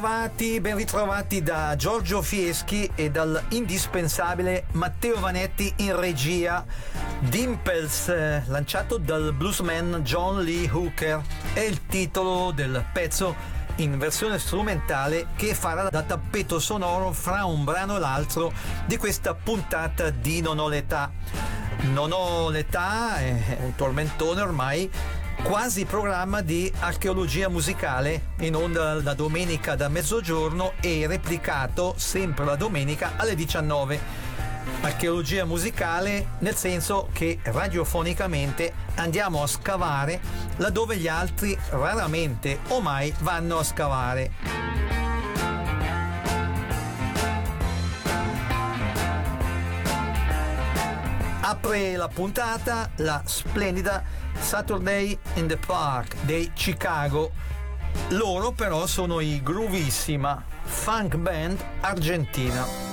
Ritrovati, ben ritrovati da Giorgio Fieschi e dal indispensabile Matteo Vanetti in regia. Dimples, eh, lanciato dal bluesman John Lee Hooker, è il titolo del pezzo in versione strumentale che farà da tappeto sonoro fra un brano e l'altro di questa puntata di Non ho l'età. Non ho l'età, è un tormentone ormai, quasi programma di archeologia musicale in onda la domenica da mezzogiorno e replicato sempre la domenica alle 19. Archeologia musicale nel senso che radiofonicamente andiamo a scavare laddove gli altri raramente o mai vanno a scavare. Apre la puntata la splendida Saturday in the Park dei Chicago. Loro però sono i Groovissima Funk Band Argentina.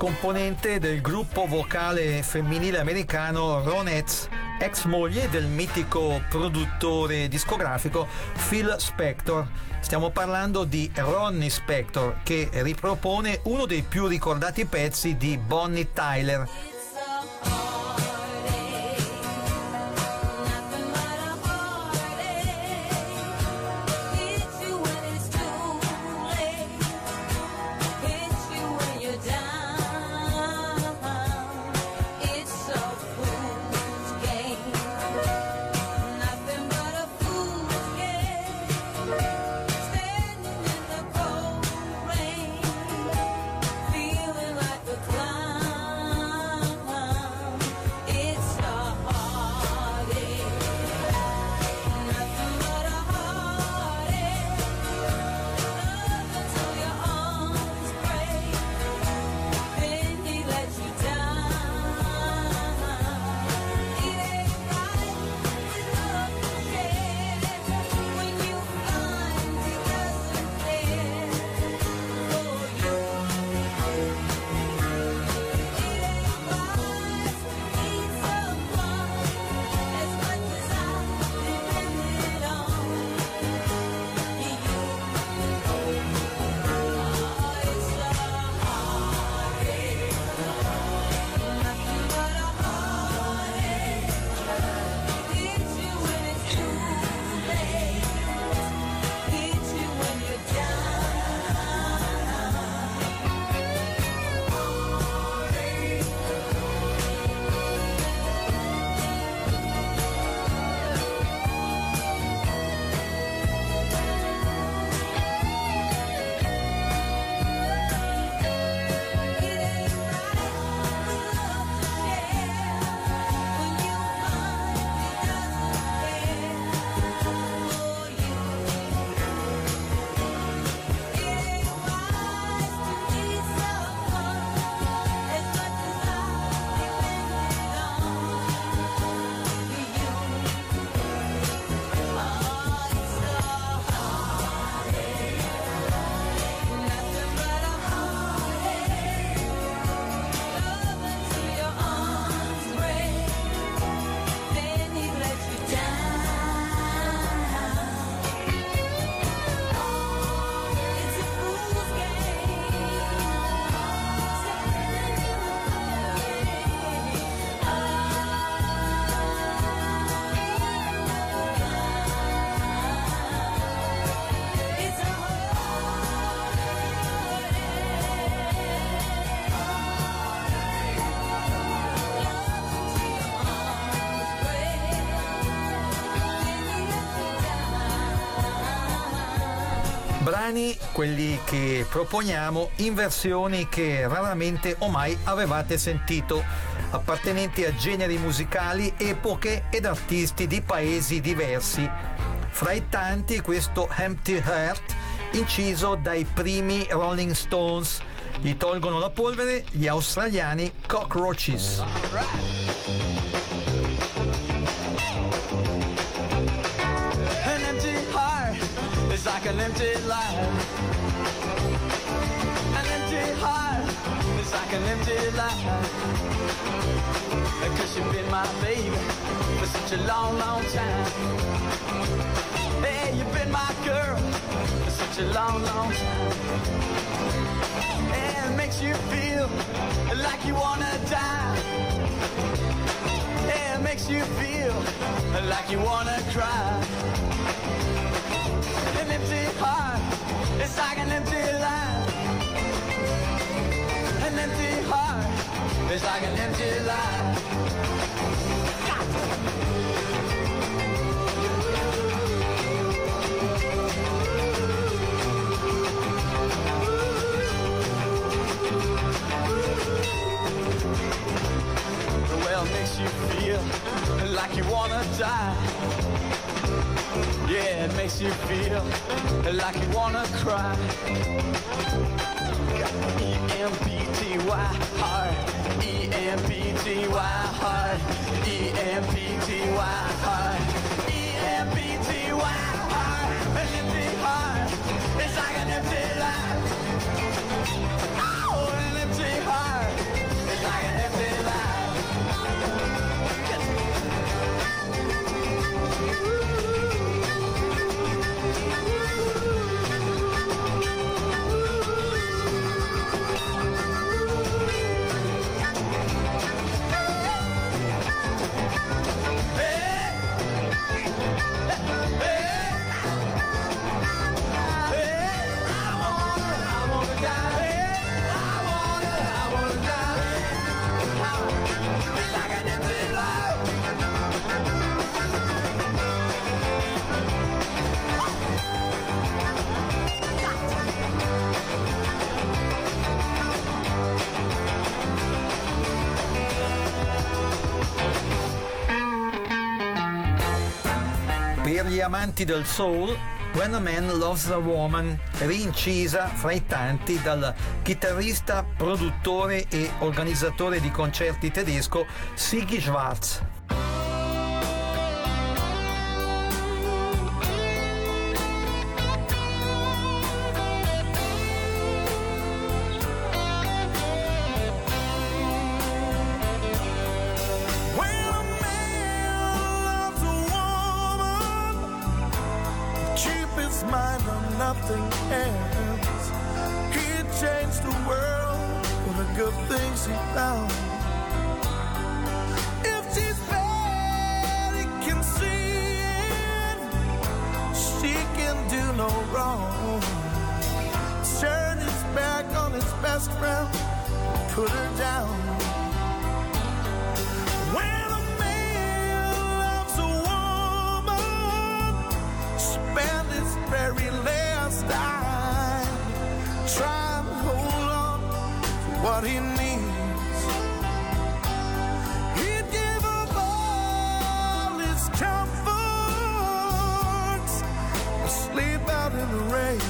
Componente del gruppo vocale femminile americano Ronettes ex moglie del mitico produttore discografico Phil Spector. Stiamo parlando di Ronnie Spector che ripropone uno dei più ricordati pezzi di Bonnie Tyler brani, quelli che proponiamo, in versioni che raramente o mai avevate sentito, appartenenti a generi musicali, epoche ed artisti di paesi diversi. Fra i tanti questo Empty Heart, inciso dai primi Rolling Stones. Gli tolgono la polvere gli australiani Cockroaches. An empty life. An empty heart. It's like an empty life. Cause you've been my baby for such a long, long time. Hey, you've been my girl for such a long, long time. And it makes you feel like you wanna die. Yeah, it makes you feel like you wanna cry an empty heart. It's like an empty life. An empty heart. It's like an empty life. Well, makes you feel like you wanna die. Yeah, it makes you feel like you wanna cry. E-M-P-T-Y heart, E-M-P-T-Y heart, E-M-P-T-Y heart, amanti del soul, When a Man Loves a Woman, rincisa fra i tanti dal chitarrista, produttore e organizzatore di concerti tedesco put her down. When a man loves a woman, spend his very last dime trying to hold on to what he needs. He'd give up all his comforts and sleep out in the rain.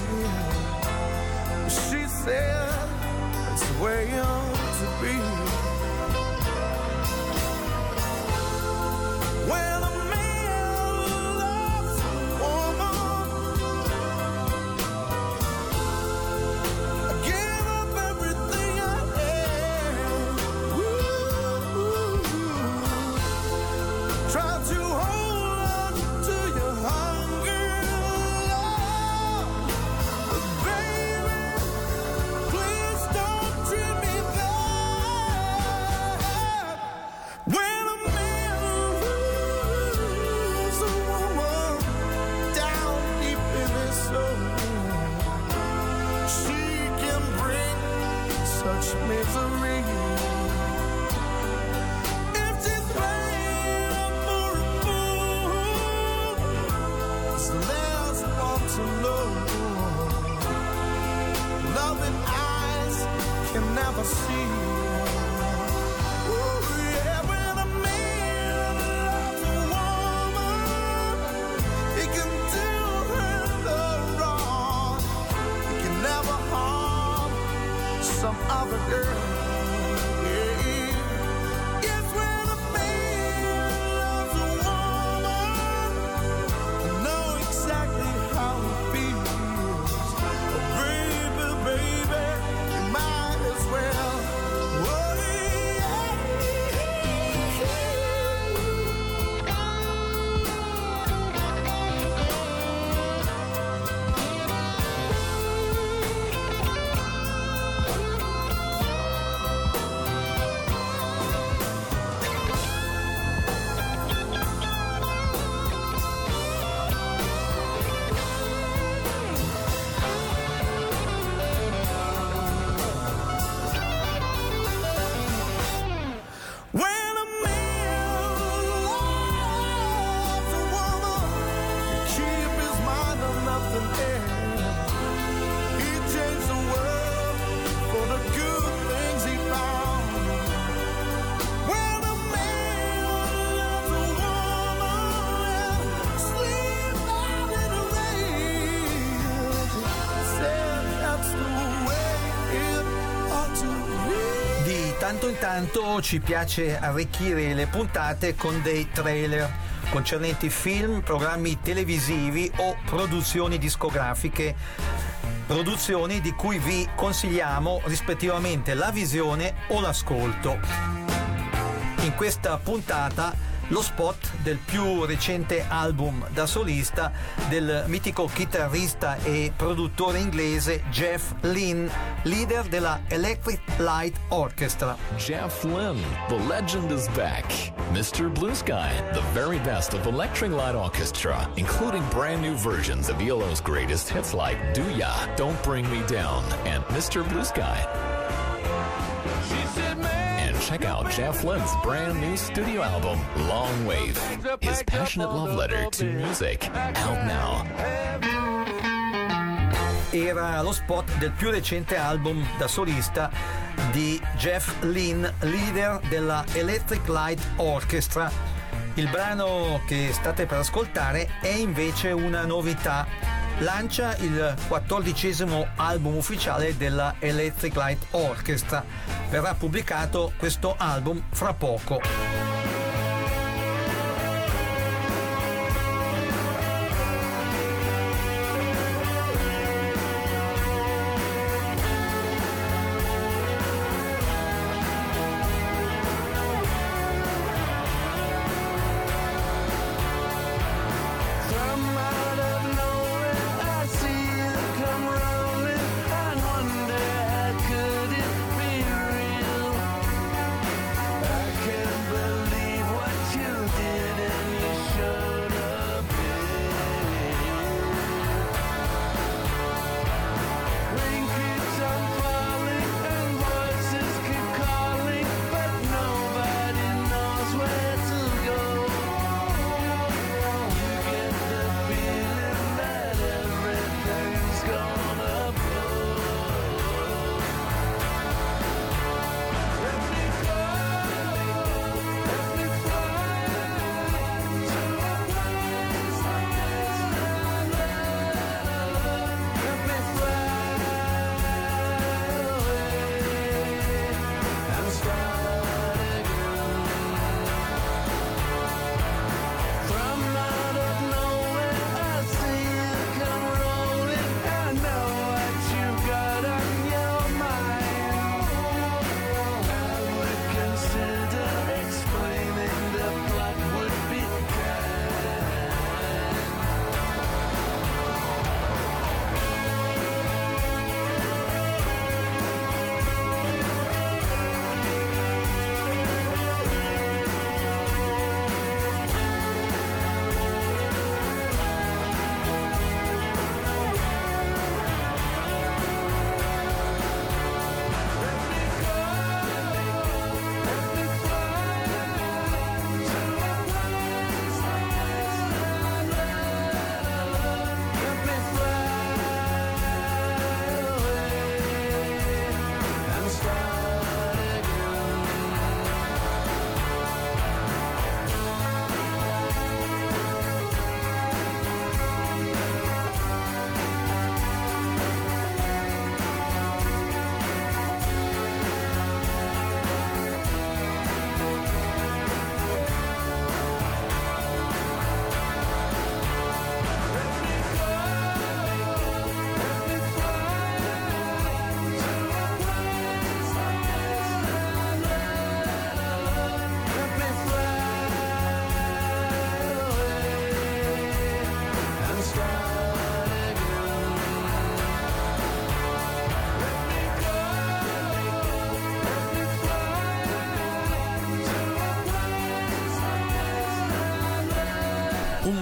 She said it's the way you tanto ci piace arricchire le puntate con dei trailer concernenti film, programmi televisivi o produzioni discografiche produzioni di cui vi consigliamo rispettivamente la visione o l'ascolto. In questa puntata lo spot del più recente album da solista del mitico chitarrista e produttore inglese Jeff Lynne, leader della Electric Light Orchestra. Jeff Lynne, the legend is back. Mr. Blue Sky, the very best of Electric Light Orchestra, including brand new versions of ELO's greatest hits like Do Ya, Don't Bring Me Down, and Mr. Blue Sky. And check out Jeff Lynne's brand new studio album, Long Wave, his passionate love letter to music, out now. Era lo spot del più recente album da solista di Jeff Lynne, leader della Electric Light Orchestra Il brano che state per ascoltare è invece una novità. Lancia il quattordicesimo album ufficiale della Electric Light Orchestra. Verrà pubblicato questo album fra poco.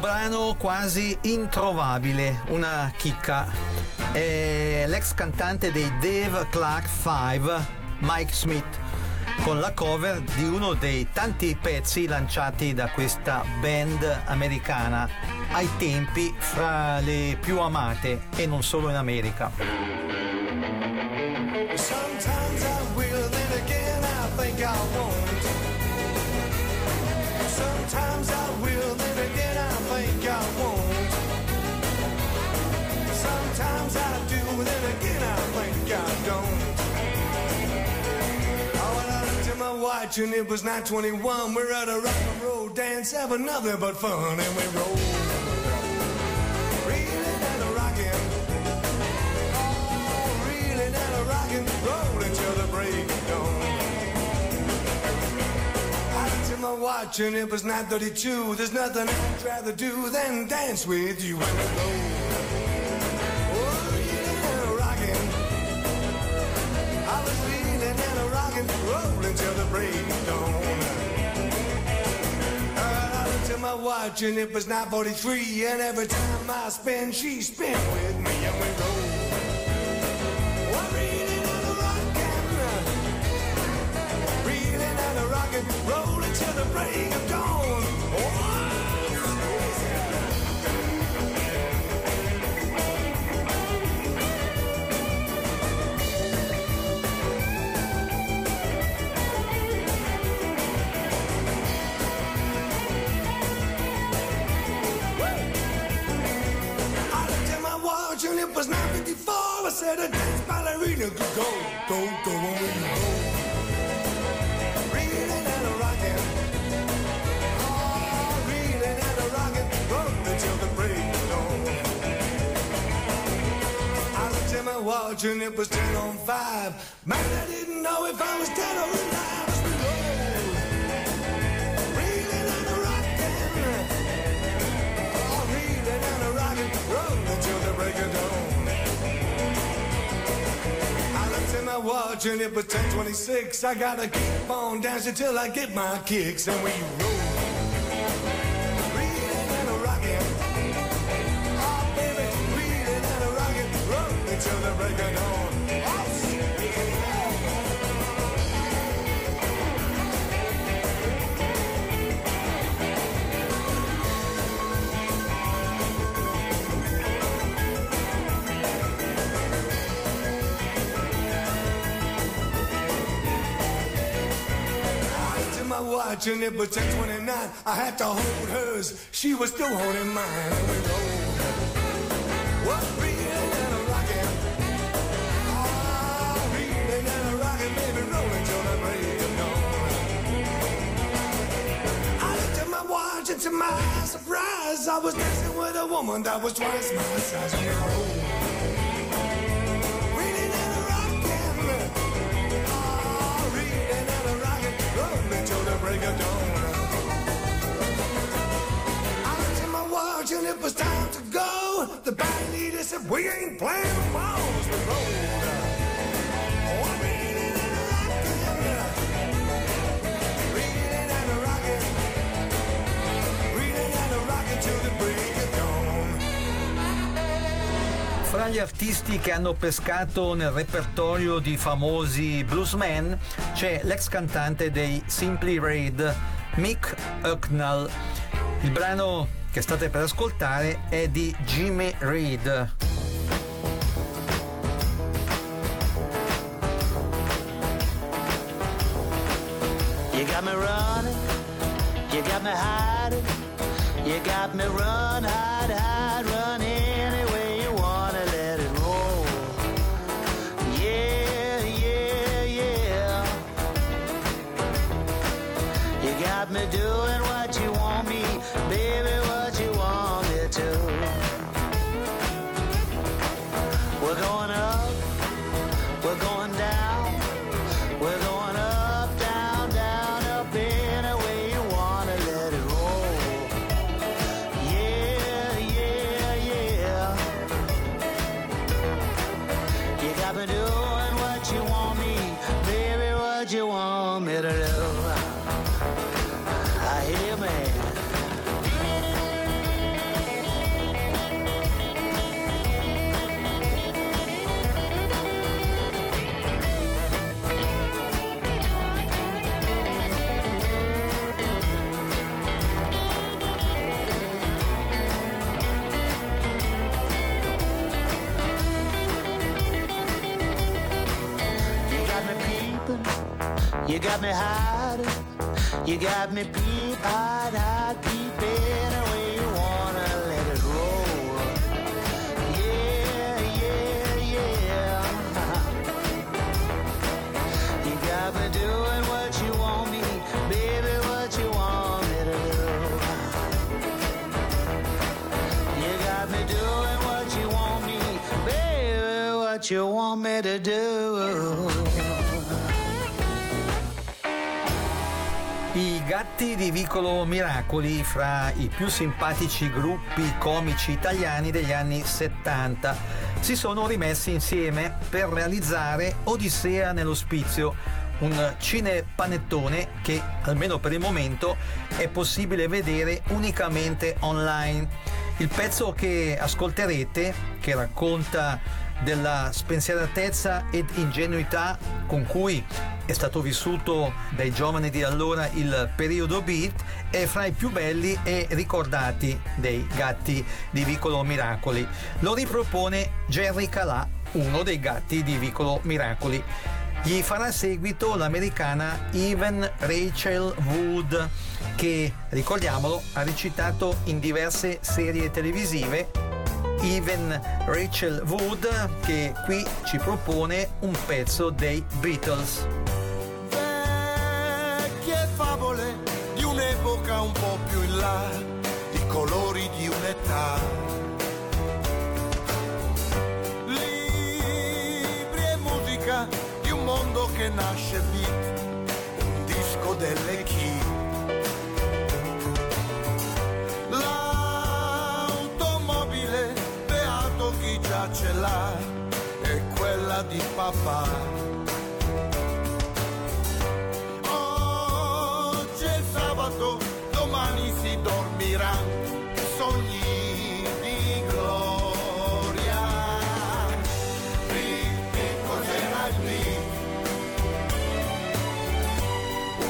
Brano quasi introvabile, una chicca. È l'ex cantante dei Dave Clark 5, Mike Smith, con la cover di uno dei tanti pezzi lanciati da questa band americana ai tempi fra le più amate e non solo in America. Watch and it was 921, we're at a rock and roll dance, having nothing but fun, and we roll. Rocking. Oh, the break of dawn. My watch and it was 9.32 There's nothing I'd rather do than dance with you and go watch it was 9.43 And every time I spin, she spin with me and we roll and it was ten on five. Man, I didn't know if I was dead or alive. Rolled, reeling a. Oh, reeling a the break of dawn. I looked at my watch and it was 10:26. I gotta keep on dancing till I get my kicks and we roll. It was 10:29. I had to hold hers. She was still holding mine. And we rolled. Oh, what reeling and a and a. I looked at my watch and to my surprise, I was dancing with a woman that was twice my size. I looked at my watch and it was time to go. The band leader said, We ain't playing more. as Fra gli artisti che hanno pescato nel repertorio di famosi bluesmen c'è l'ex cantante dei Simply Red, Mick Hucknall. Il brano che state per ascoltare è di Jimmy Reed. You got me running, you got me hiding, you got me run, doing what you want me, baby, what you want me to do. You got me hiding, you got me peep, hide, hide, peep any way you wanna let it roll. Yeah, yeah, yeah. You got me doing what you want me, baby, what you want me to do. You got me doing what you want me, baby, what you want me to do. I Gatti di Vicolo Miracoli fra i più simpatici gruppi comici italiani degli anni 70 si sono rimessi insieme per realizzare Odissea nell'ospizio, un cinepanettone che almeno per il momento è possibile vedere unicamente online. Il pezzo che ascolterete, che racconta della spensieratezza ed ingenuità con cui è stato vissuto dai giovani di allora il periodo beat, è fra i più belli e ricordati dei gatti di Vicolo Miracoli. Lo ripropone Jerry Calà, uno dei gatti di Vicolo Miracoli. Gli farà seguito l'americana Even Rachel Wood, che, ricordiamolo, ha recitato in diverse serie televisive Even Rachel Wood che qui ci propone un pezzo dei Beatles. Vecchie favole di un'epoca un po' più in là, di colori di un'età. Libri e musica di un mondo che nasce beat, un disco delle chine. mamma ce l'ha e quella di papà. Oggi è sabato, domani si dormirà, sogni di gloria. Qui Rippi cos'era lì?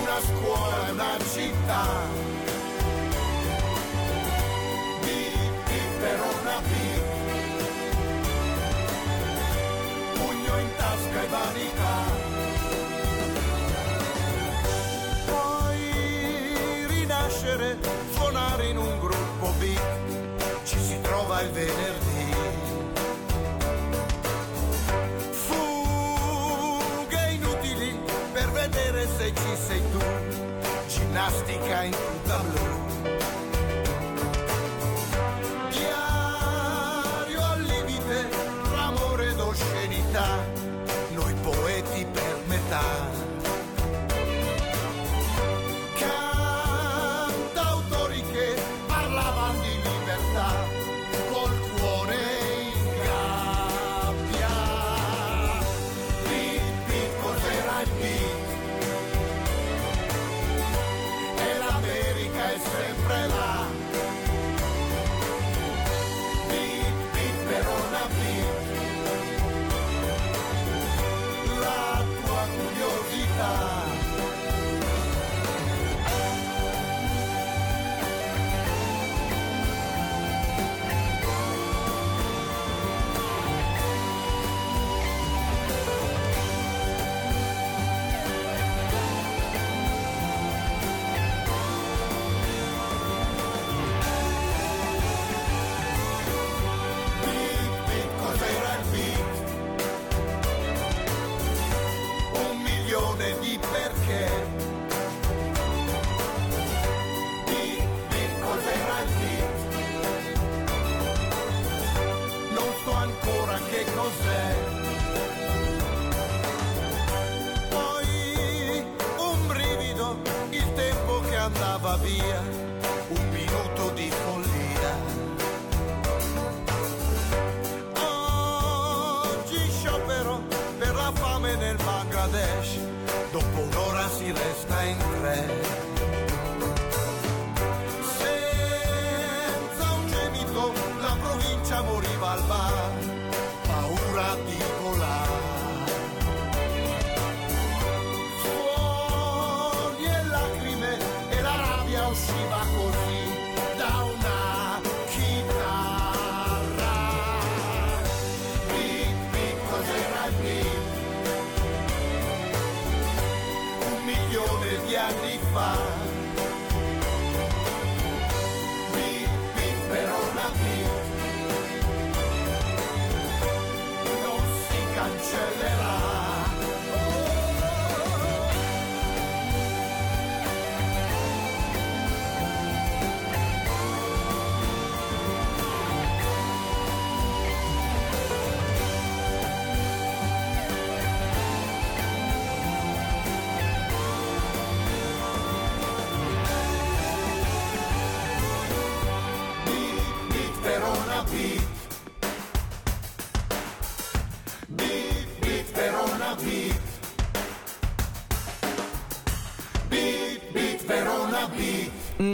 Una scuola, una città. verità. Poi rinascere, suonare in un gruppo B, ci si trova il venerdì. Fughe inutili per vedere se ci sei tu, ginnastica in più.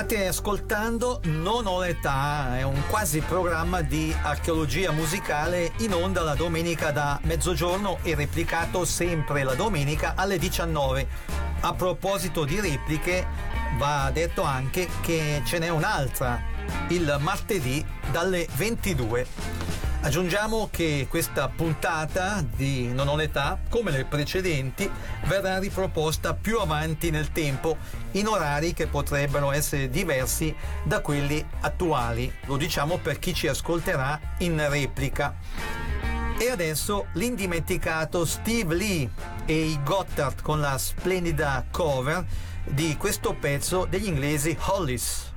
State ascoltando Non ho l'età, è un quasi programma di archeologia musicale in onda la domenica da mezzogiorno e replicato sempre la domenica alle 19. A proposito di repliche, va detto anche che ce n'è un'altra il martedì dalle 22. Aggiungiamo che questa puntata di Non ho l'età, come le precedenti, verrà riproposta più avanti nel tempo, in orari che potrebbero essere diversi da quelli attuali. Lo diciamo per chi ci ascolterà in replica. E adesso l'indimenticato Steve Lee e i Gotthard con la splendida cover di questo pezzo degli inglesi Hollis.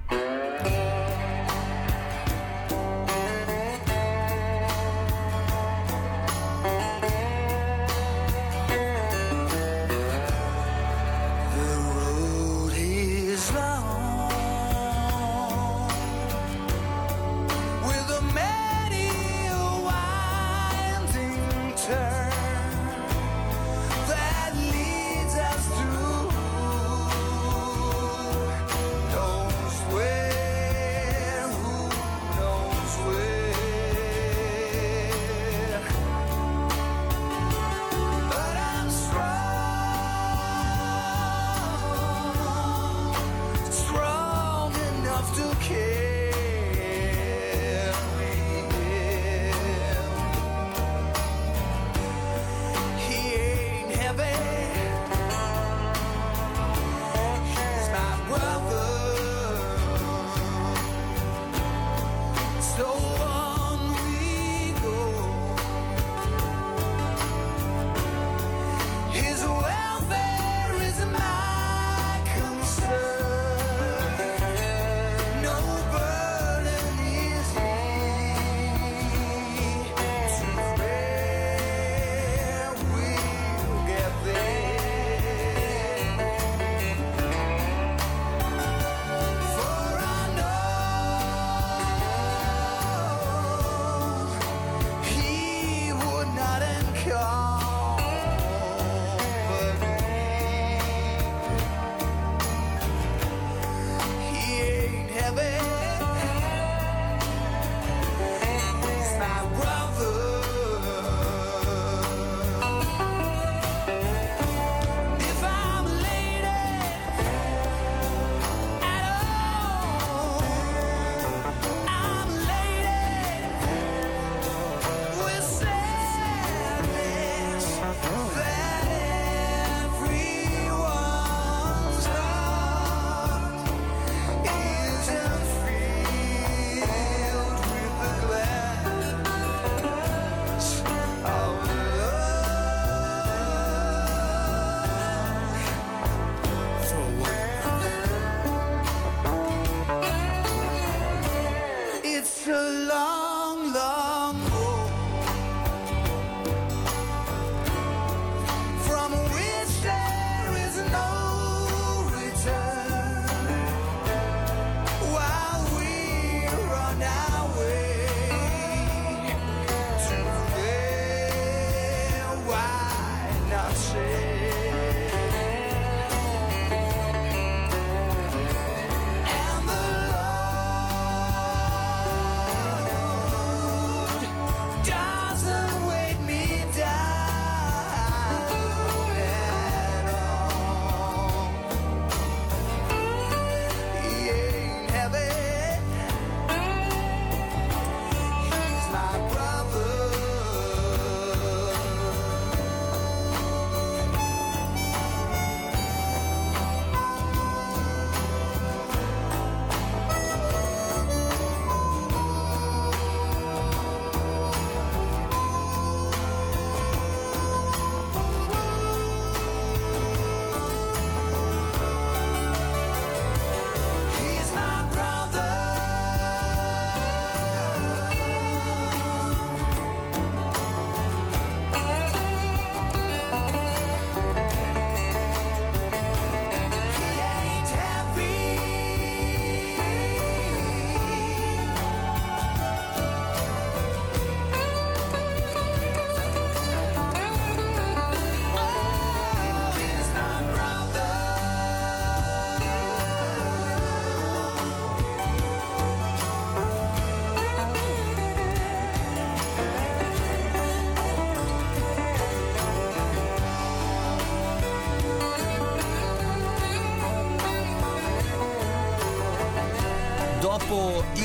inaczej.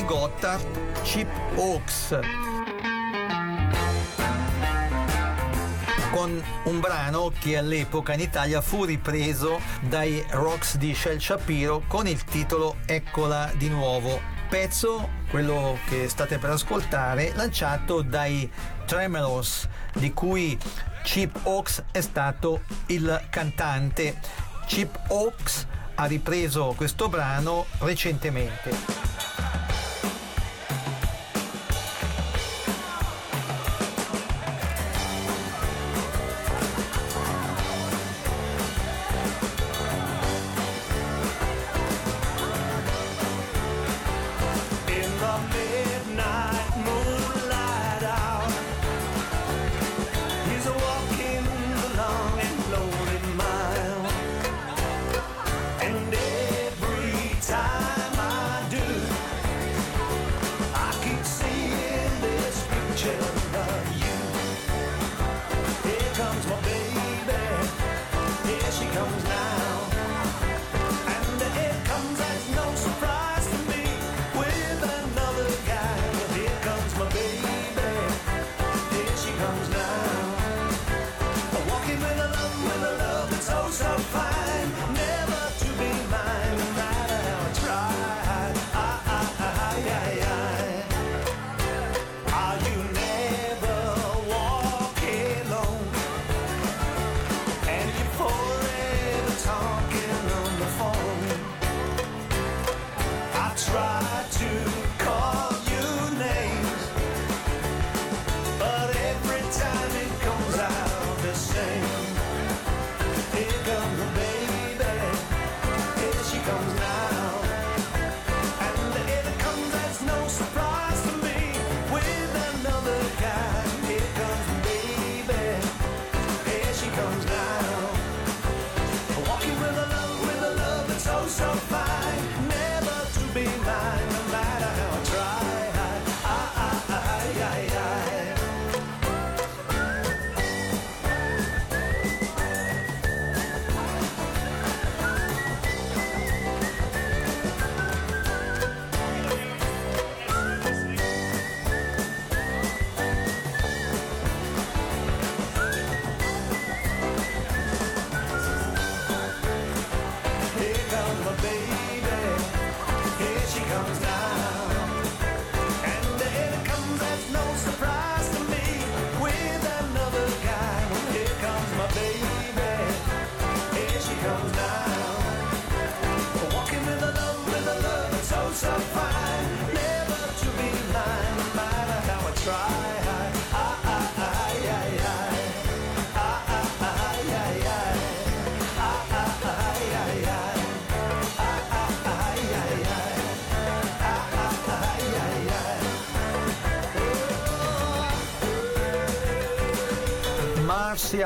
Gotthard, Chip Hawks. Con un brano che all'epoca in Italia fu ripreso dai Rocks di Shel Shapiro con il titolo Eccola di nuovo. Pezzo, quello che state per ascoltare, lanciato dai Tremelos, di cui Chip Hawks è stato il cantante. Chip Hawks ha ripreso questo brano recentemente.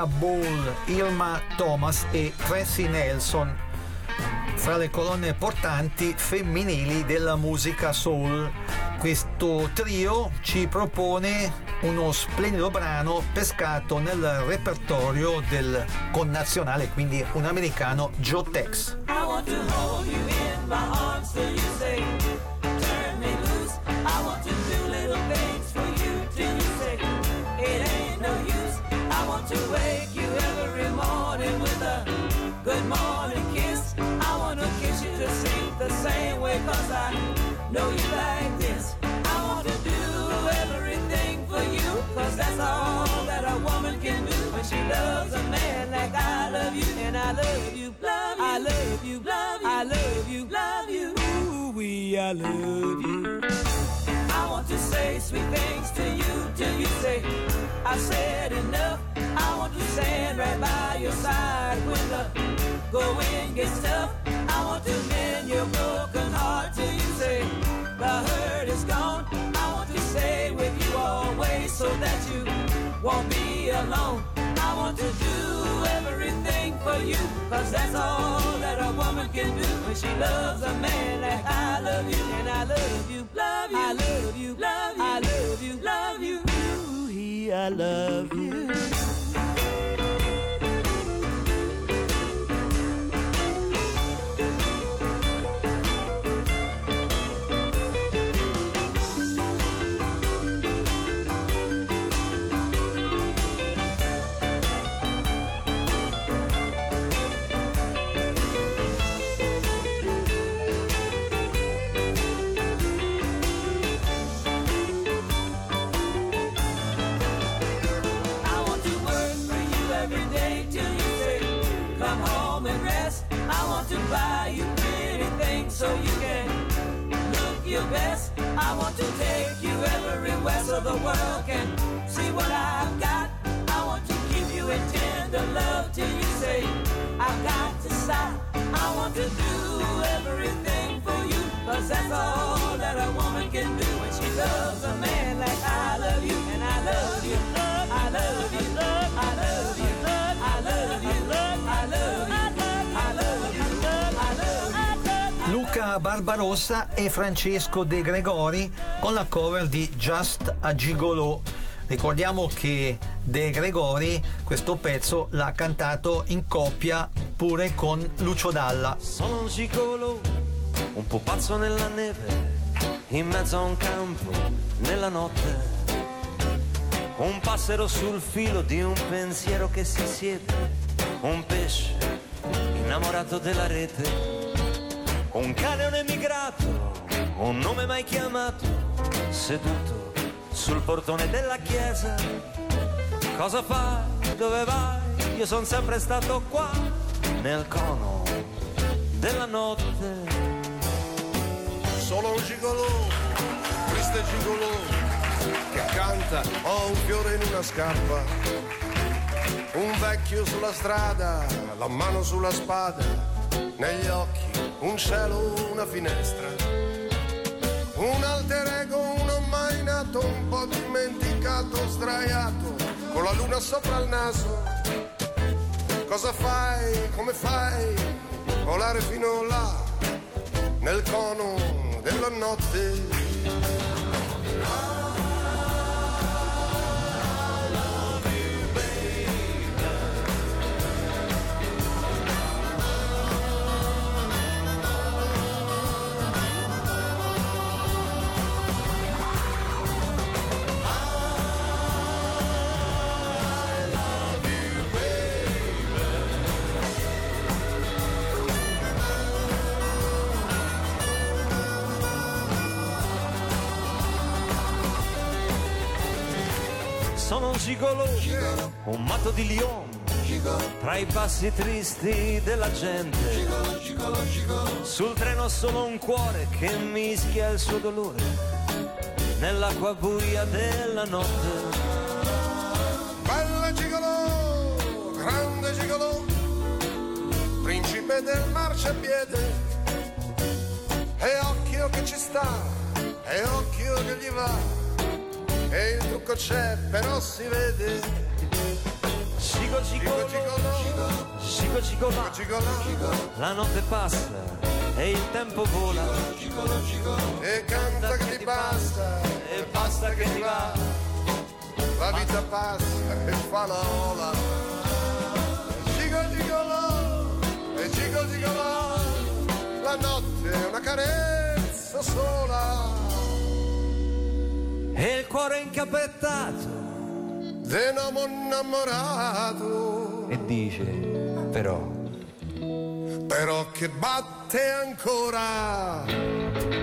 Marcia Ball, Irma Thomas e Tracy Nelson fra le colonne portanti femminili della musica soul. Questo trio ci propone uno splendido brano pescato nel repertorio del connazionale, quindi un americano Joe Tex. I want to hold you in my arms till you say, wake you every morning with a good morning kiss. I want to kiss you to sleep the same way cause I know you like this. I want to do everything for you cause that's all that a woman can do when she loves a man like I love you and I love you, love you, I love you, love you, I love you, love you, ooh we I love you. I want to say sweet things to you till you say I've said enough. I want to stand right by your side when the going gets tough. I want to mend your broken heart till you say the hurt is gone. I want to stay with you always so that you won't be alone. I want to do everything for you, cause that's all that a woman can do when she loves a man like I love you. And I love you, love you, I love you, love you, I love you, love you. I love you. so you can look your best. I want to take you everywhere so the world can see what I've got. I want to give you a tender love till you say, I've got to stop. I want to do everything for you, cause that's all that a woman can do when she loves a man like I love you, and I love you, I love you, I love you. I love you. Barbarossa e Francesco De Gregori con la cover di Just a Gigolo. Ricordiamo che De Gregori questo pezzo l'ha cantato in coppia pure con Lucio Dalla. Sono un gigolo, un po' pazzo nella neve, in mezzo a un campo, nella notte. Un passero sul filo di un pensiero che si siede, un pesce innamorato della rete, un cane un emigrato, un nome mai chiamato, seduto sul portone della chiesa. Cosa fai? Dove vai? Io sono sempre stato qua, nel cono della notte. Solo un gigolò, questo è che canta, ho un fiore in una scarpa, un vecchio sulla strada, la mano sulla spada, negli occhi un cielo, una finestra, un alter ego, uno mai nato, un po' dimenticato, sdraiato, con la luna sopra il naso. Cosa fai? Come fai? Volare fino là, nel cono della notte. Gigolo, un matto di Lyon, tra i passi tristi della gente. Sul treno sono un cuore che mischia il suo dolore nell'acqua buia della notte. Bella gigolò, grande gigolò, principe del marciapiede. E occhio che ci sta, e occhio che gli va. E il trucco c'è, però si vede. Gigo gigolo, gigo gigolo, la notte passa e il tempo vola. E canta che ti basta, e basta che ti va. La vita passa e fa la ola. Gigo gigolò, e gigo gigolò, la notte è una carezza sola. E il cuore incappettato De un uomo innamorato, e dice però però che batte ancora.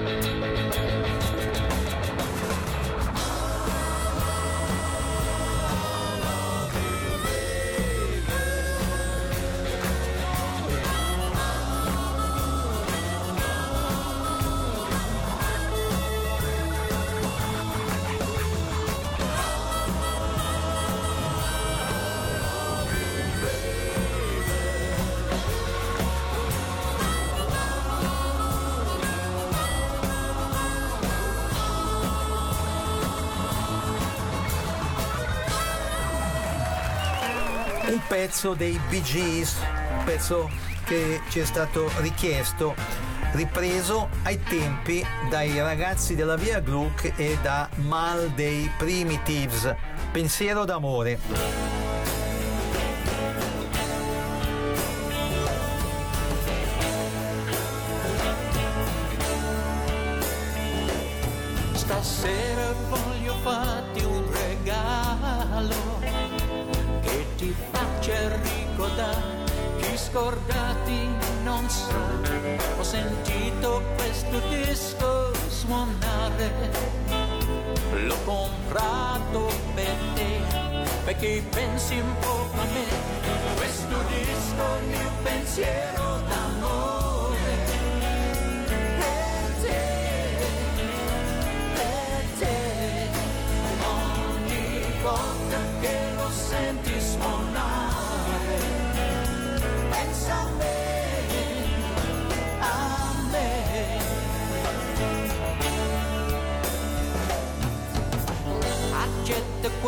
Pezzo dei Bee Gees, pezzo che ci è stato richiesto, ripreso ai tempi dai ragazzi della Via Gluck e da Mal dei Primitives. Pensiero d'amore.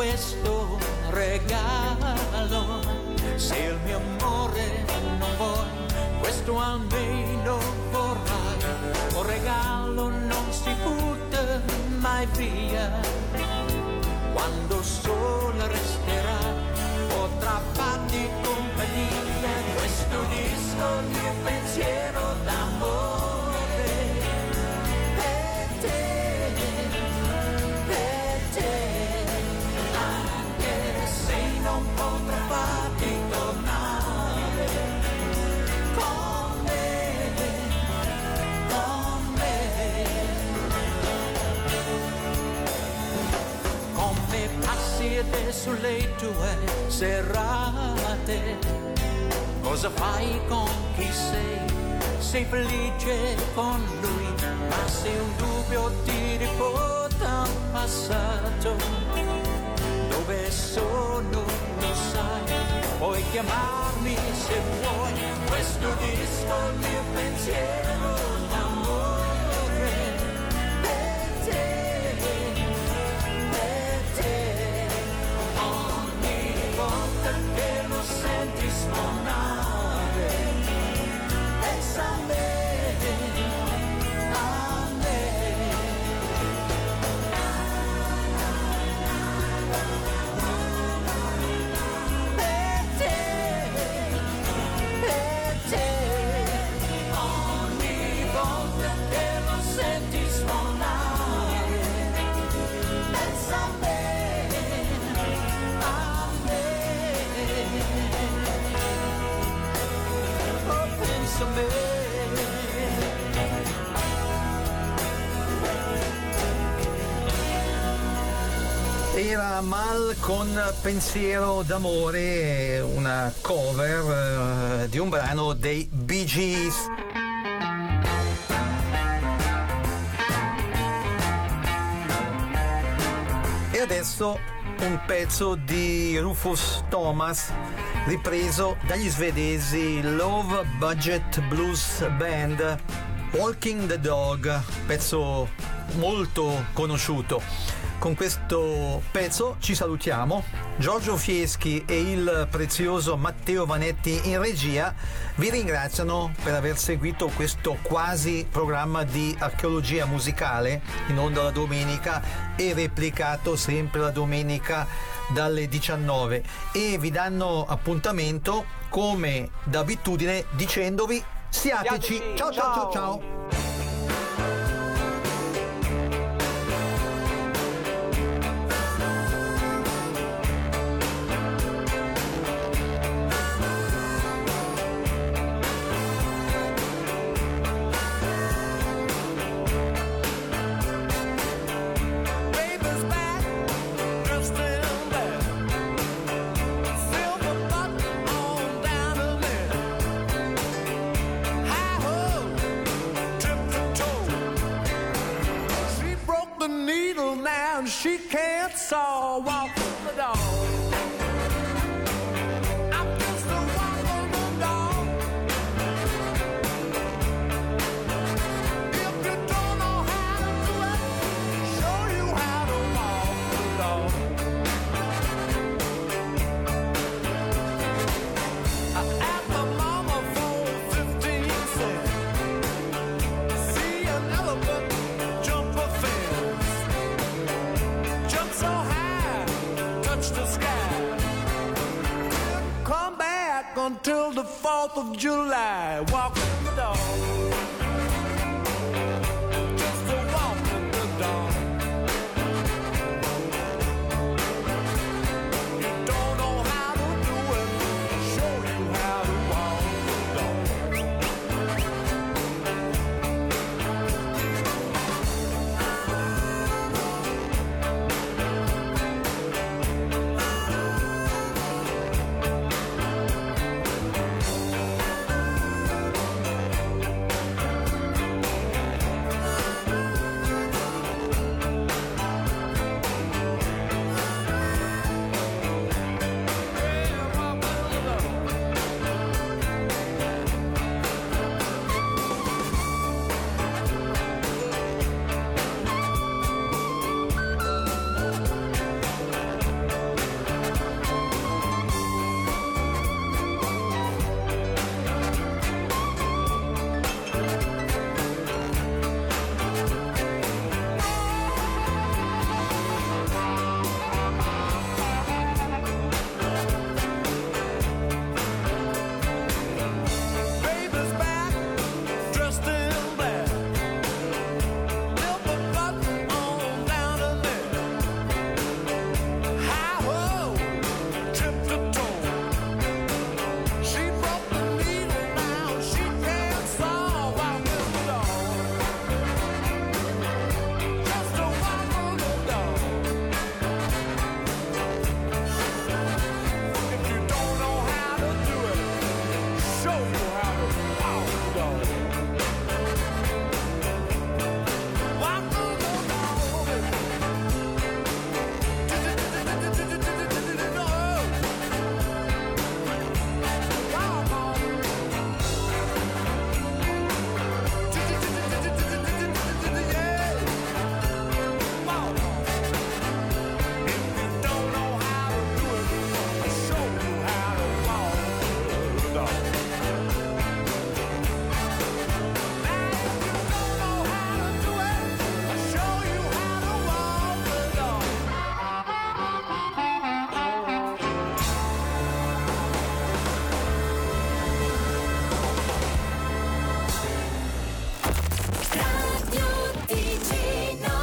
Questo regalo. Se il mio amore non vuoi, questo almeno vorrai. Un regalo non si butta mai via. Quando sola resterà, potrà farti compagnia. Questo disco il mio pensiero d'amore. Passi adesso le tue serate? Cosa fai con chi sei? Sei felice con lui, ma se un dubbio ti riporta al passato, dove sono lo sai, puoi chiamarmi se vuoi, questo disco il mio pensiero senti suonare, pensa a Mal con Pensiero d'amore, una cover eh, di un brano dei Bee Gees. E adesso un pezzo di Rufus Thomas ripreso dagli svedesi Love Budget Blues Band Walking the Dog, pezzo molto conosciuto. Con questo pezzo ci salutiamo. Giorgio Fieschi e il prezioso Matteo Vanetti in regia vi ringraziano per aver seguito questo quasi programma di archeologia musicale in onda la domenica e replicato sempre la domenica dalle 19 e vi danno appuntamento come d'abitudine dicendovi siateci. Siateci, Ciao ciao ciao ciao. ciao.